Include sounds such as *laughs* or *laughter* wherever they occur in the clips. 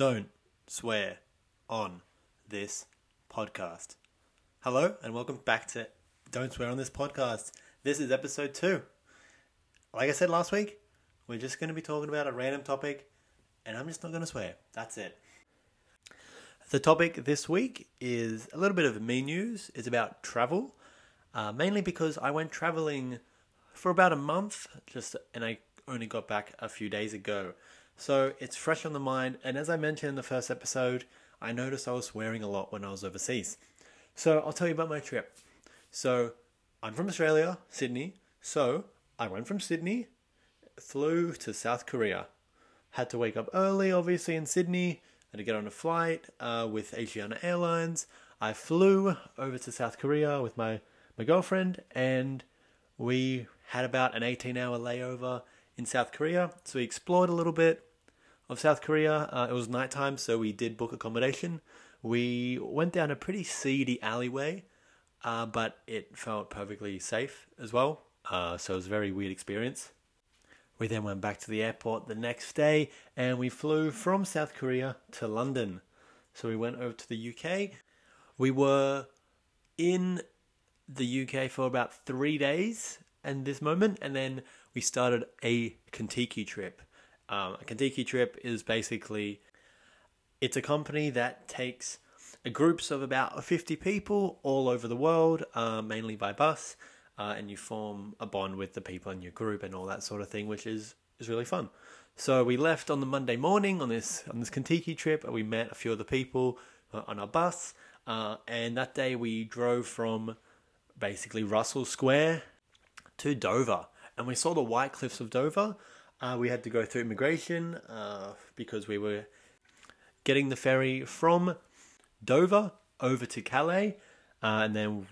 don't swear on this podcast. Hello, and welcome back to Don't Swear on This Podcast. This is episode two. Like I said last week, we're just going to be talking about a random topic, and I'm just not going to swear. That's it. The topic this week is a little bit of me news. It's about travel, uh, mainly because I went traveling for about a month, just and I only got back a few days ago. So it's fresh on the mind, and as I mentioned in the first episode, I noticed I was swearing a lot when I was overseas. So I'll tell you about my trip. So I'm from Australia, Sydney. So I went from Sydney, flew to South Korea. Had to wake up early, obviously, in Sydney. Had to get on a flight uh, with Asiana Airlines. I flew over to South Korea with my, my girlfriend, and we had about an 18 hour layover in South Korea. So we explored a little bit of South Korea. Uh, it was nighttime, so we did book accommodation. We went down a pretty seedy alleyway, uh, but it felt perfectly safe as well. Uh, so it was a very weird experience. We then went back to the airport the next day and we flew from South Korea to London. So we went over to the UK. We were in the UK for about three days and this moment, and then we started a Contiki trip. Um, a Contiki trip is basically it's a company that takes groups of about 50 people all over the world, uh, mainly by bus, uh, and you form a bond with the people in your group and all that sort of thing, which is, is really fun. So we left on the Monday morning on this on this Contiki trip, and we met a few other people uh, on our bus. Uh, and that day we drove from basically Russell Square to Dover, and we saw the White Cliffs of Dover. Uh, we had to go through immigration uh, because we were getting the ferry from Dover over to Calais, uh, and then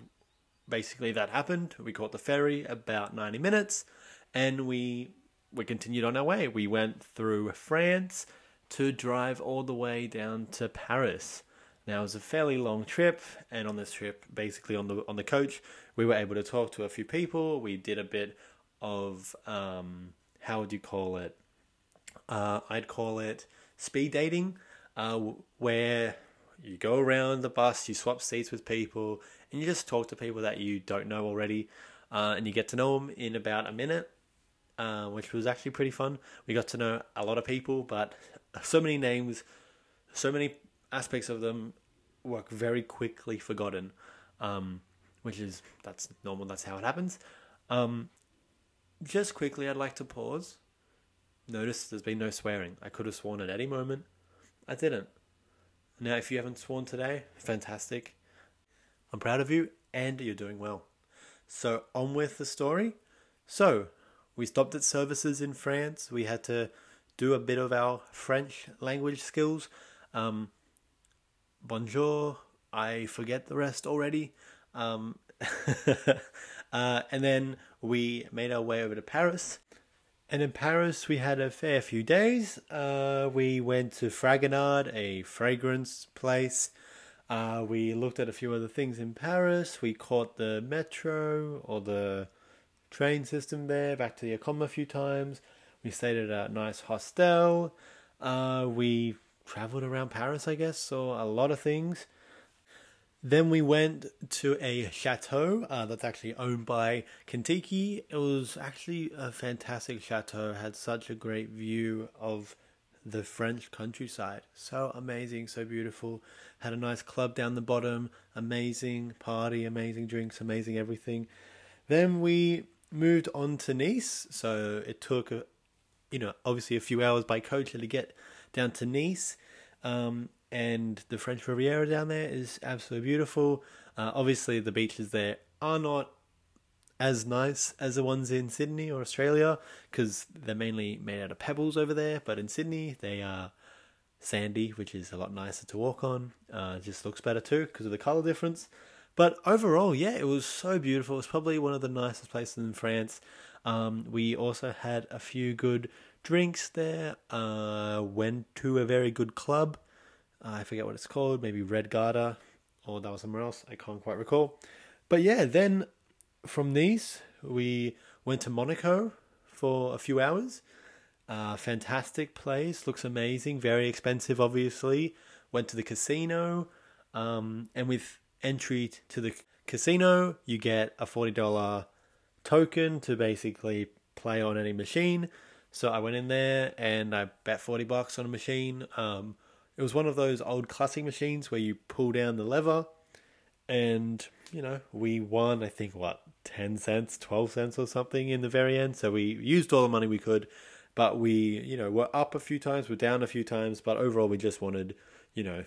basically that happened. We caught the ferry about ninety minutes, and we we continued on our way. We went through France to drive all the way down to Paris. Now it was a fairly long trip, and on this trip, basically on the on the coach, we were able to talk to a few people. We did a bit of um, how would you call it? Uh, I'd call it speed dating, uh, where you go around the bus, you swap seats with people, and you just talk to people that you don't know already, uh, and you get to know them in about a minute, uh, which was actually pretty fun. We got to know a lot of people, but so many names, so many aspects of them were very quickly forgotten, um, which is that's normal. That's how it happens. Um, just quickly, I'd like to pause. Notice there's been no swearing. I could have sworn at any moment. I didn't. Now, if you haven't sworn today, fantastic. I'm proud of you and you're doing well. So, on with the story. So, we stopped at services in France. We had to do a bit of our French language skills. Um, bonjour. I forget the rest already. Um, *laughs* uh, and then we made our way over to Paris. And in Paris, we had a fair few days. Uh, we went to Fragonard, a fragrance place. Uh, we looked at a few other things in Paris. We caught the metro or the train system there, back to the Acom a few times. We stayed at a nice hostel. Uh, we traveled around Paris, I guess, saw a lot of things. Then we went to a chateau uh, that's actually owned by Contiki. It was actually a fantastic chateau. Had such a great view of the French countryside. So amazing, so beautiful. Had a nice club down the bottom. Amazing party, amazing drinks, amazing everything. Then we moved on to Nice. So it took, you know, obviously a few hours by coach to get down to Nice. Um, and the French Riviera down there is absolutely beautiful. Uh, obviously, the beaches there are not as nice as the ones in Sydney or Australia because they're mainly made out of pebbles over there. But in Sydney, they are sandy, which is a lot nicer to walk on. Uh, just looks better too because of the color difference. But overall, yeah, it was so beautiful. It was probably one of the nicest places in France. Um, we also had a few good drinks there. Uh, went to a very good club. Uh, I forget what it's called. Maybe Red Garter, or that was somewhere else. I can't quite recall. But yeah, then from Nice we went to Monaco for a few hours. Uh, fantastic place, looks amazing, very expensive, obviously. Went to the casino, um, and with entry to the casino, you get a $40 token to basically play on any machine. So I went in there and I bet 40 bucks on a machine. Um, it was one of those old classic machines where you pull down the lever and, you know, we won, I think, what, 10 cents, 12 cents or something in the very end. So we used all the money we could, but we, you know, were up a few times, we're down a few times, but overall we just wanted, you know,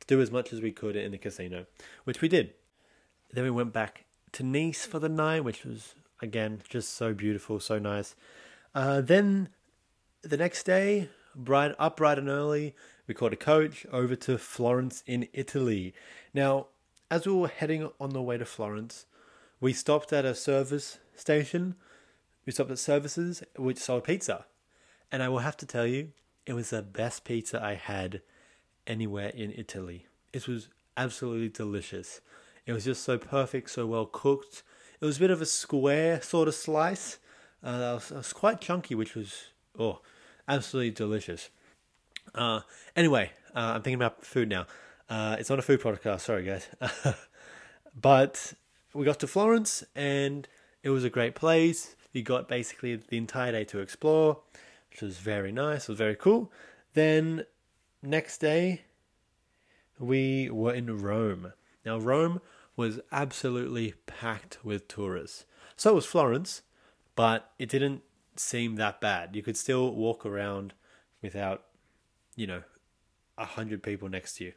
to do as much as we could in the casino, which we did. Then we went back to Nice for the night, which was, again, just so beautiful, so nice. Uh, then the next day, bright up bright and early, we caught a coach over to Florence in Italy. Now, as we were heading on the way to Florence, we stopped at a service station. We stopped at services which sold pizza. And I will have to tell you, it was the best pizza I had anywhere in Italy. It was absolutely delicious. It was just so perfect, so well cooked. It was a bit of a square sort of slice. Uh, that was, was quite chunky, which was oh, absolutely delicious. Uh, anyway, uh, I'm thinking about food now. Uh, it's not a food podcast, sorry guys. *laughs* but we got to Florence and it was a great place. We got basically the entire day to explore, which was very nice. It was very cool. Then next day, we were in Rome. Now, Rome was absolutely packed with tourists. So was Florence, but it didn't seem that bad. You could still walk around without, you know, a hundred people next to you.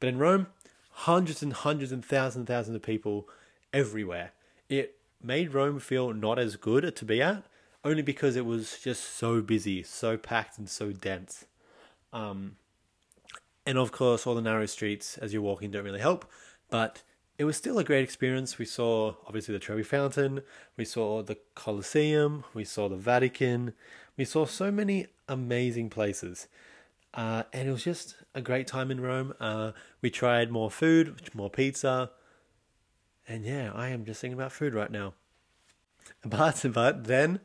But in Rome, hundreds and hundreds and thousands and thousands of people everywhere. It made Rome feel not as good to be at, only because it was just so busy, so packed, and so dense. Um, and of course, all the narrow streets as you're walking don't really help, but it was still a great experience. We saw obviously the Trevi Fountain, we saw the Colosseum, we saw the Vatican, we saw so many amazing places. Uh, and it was just a great time in Rome. Uh, we tried more food, more pizza, and yeah, I am just thinking about food right now. But *laughs* but then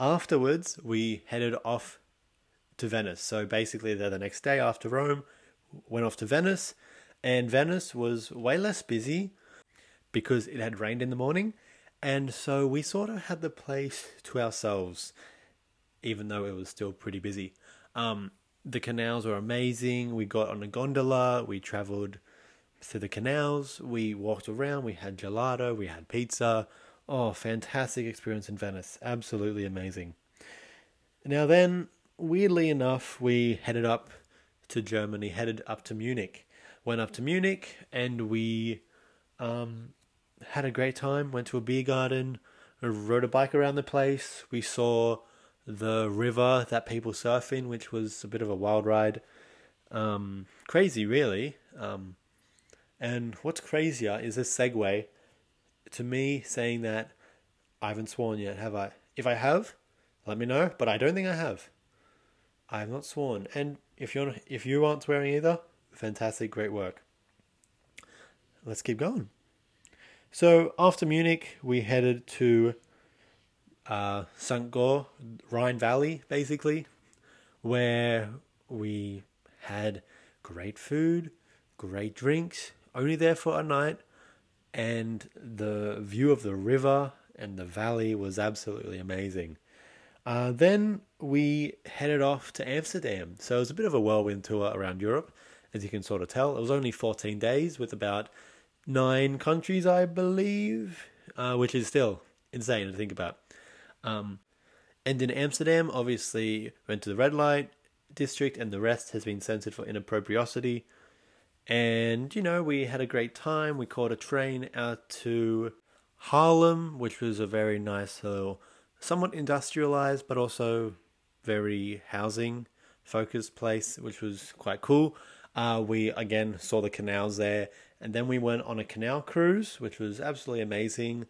afterwards we headed off to Venice. So basically, the next day after Rome, went off to Venice, and Venice was way less busy because it had rained in the morning, and so we sort of had the place to ourselves, even though it was still pretty busy. Um, the canals were amazing. We got on a gondola. We traveled through the canals. We walked around. We had gelato. We had pizza. Oh, fantastic experience in Venice. Absolutely amazing. Now, then, weirdly enough, we headed up to Germany, headed up to Munich. Went up to Munich and we um, had a great time. Went to a beer garden, rode a bike around the place. We saw the river that people surf in, which was a bit of a wild ride. Um, crazy, really. Um, and what's crazier is this segue to me saying that I haven't sworn yet, have I? If I have, let me know. But I don't think I have. I have not sworn. And if you're if you aren't swearing either, fantastic, great work. Let's keep going. So after Munich, we headed to uh, St. Gall, Rhine Valley, basically, where we had great food, great drinks, only there for a night, and the view of the river and the valley was absolutely amazing. Uh, then we headed off to Amsterdam. So it was a bit of a whirlwind tour around Europe, as you can sort of tell. It was only 14 days with about nine countries, I believe, uh, which is still insane to think about. Um, and in Amsterdam, obviously, went to the red light district, and the rest has been censored for inappropriosity. And, you know, we had a great time. We caught a train out to Haarlem, which was a very nice little, somewhat industrialized, but also very housing focused place, which was quite cool. Uh, we again saw the canals there, and then we went on a canal cruise, which was absolutely amazing.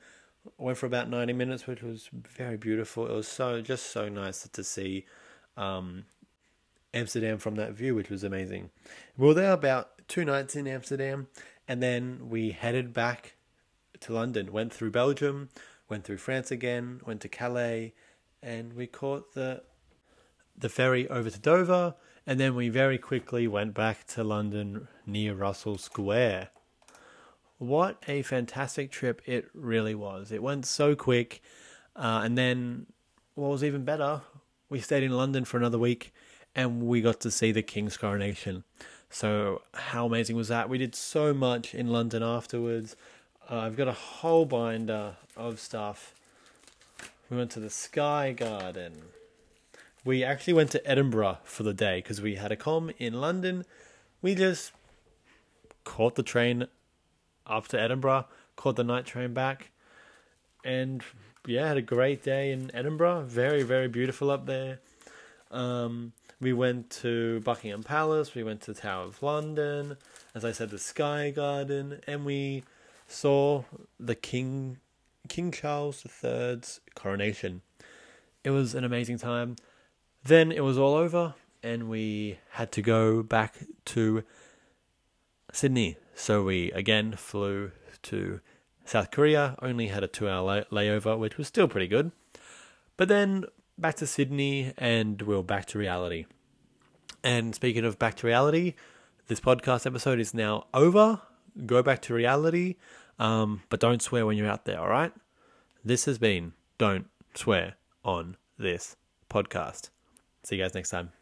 Went for about ninety minutes, which was very beautiful. It was so just so nice to see um, Amsterdam from that view, which was amazing. We were there about two nights in Amsterdam, and then we headed back to London. Went through Belgium, went through France again, went to Calais, and we caught the the ferry over to Dover, and then we very quickly went back to London near Russell Square. What a fantastic trip it really was. It went so quick. Uh, and then, what was even better, we stayed in London for another week and we got to see the King's coronation. So, how amazing was that? We did so much in London afterwards. Uh, I've got a whole binder of stuff. We went to the Sky Garden. We actually went to Edinburgh for the day because we had a com in London. We just caught the train up to Edinburgh, caught the night train back, and yeah, had a great day in Edinburgh. Very, very beautiful up there. Um, we went to Buckingham Palace, we went to the Tower of London, as I said, the Sky Garden, and we saw the King King Charles III's coronation. It was an amazing time. Then it was all over, and we had to go back to Sydney. So we again flew to South Korea, only had a two hour lay- layover, which was still pretty good. But then back to Sydney, and we we're back to reality. And speaking of back to reality, this podcast episode is now over. Go back to reality, um, but don't swear when you're out there, all right? This has been Don't Swear on This podcast. See you guys next time.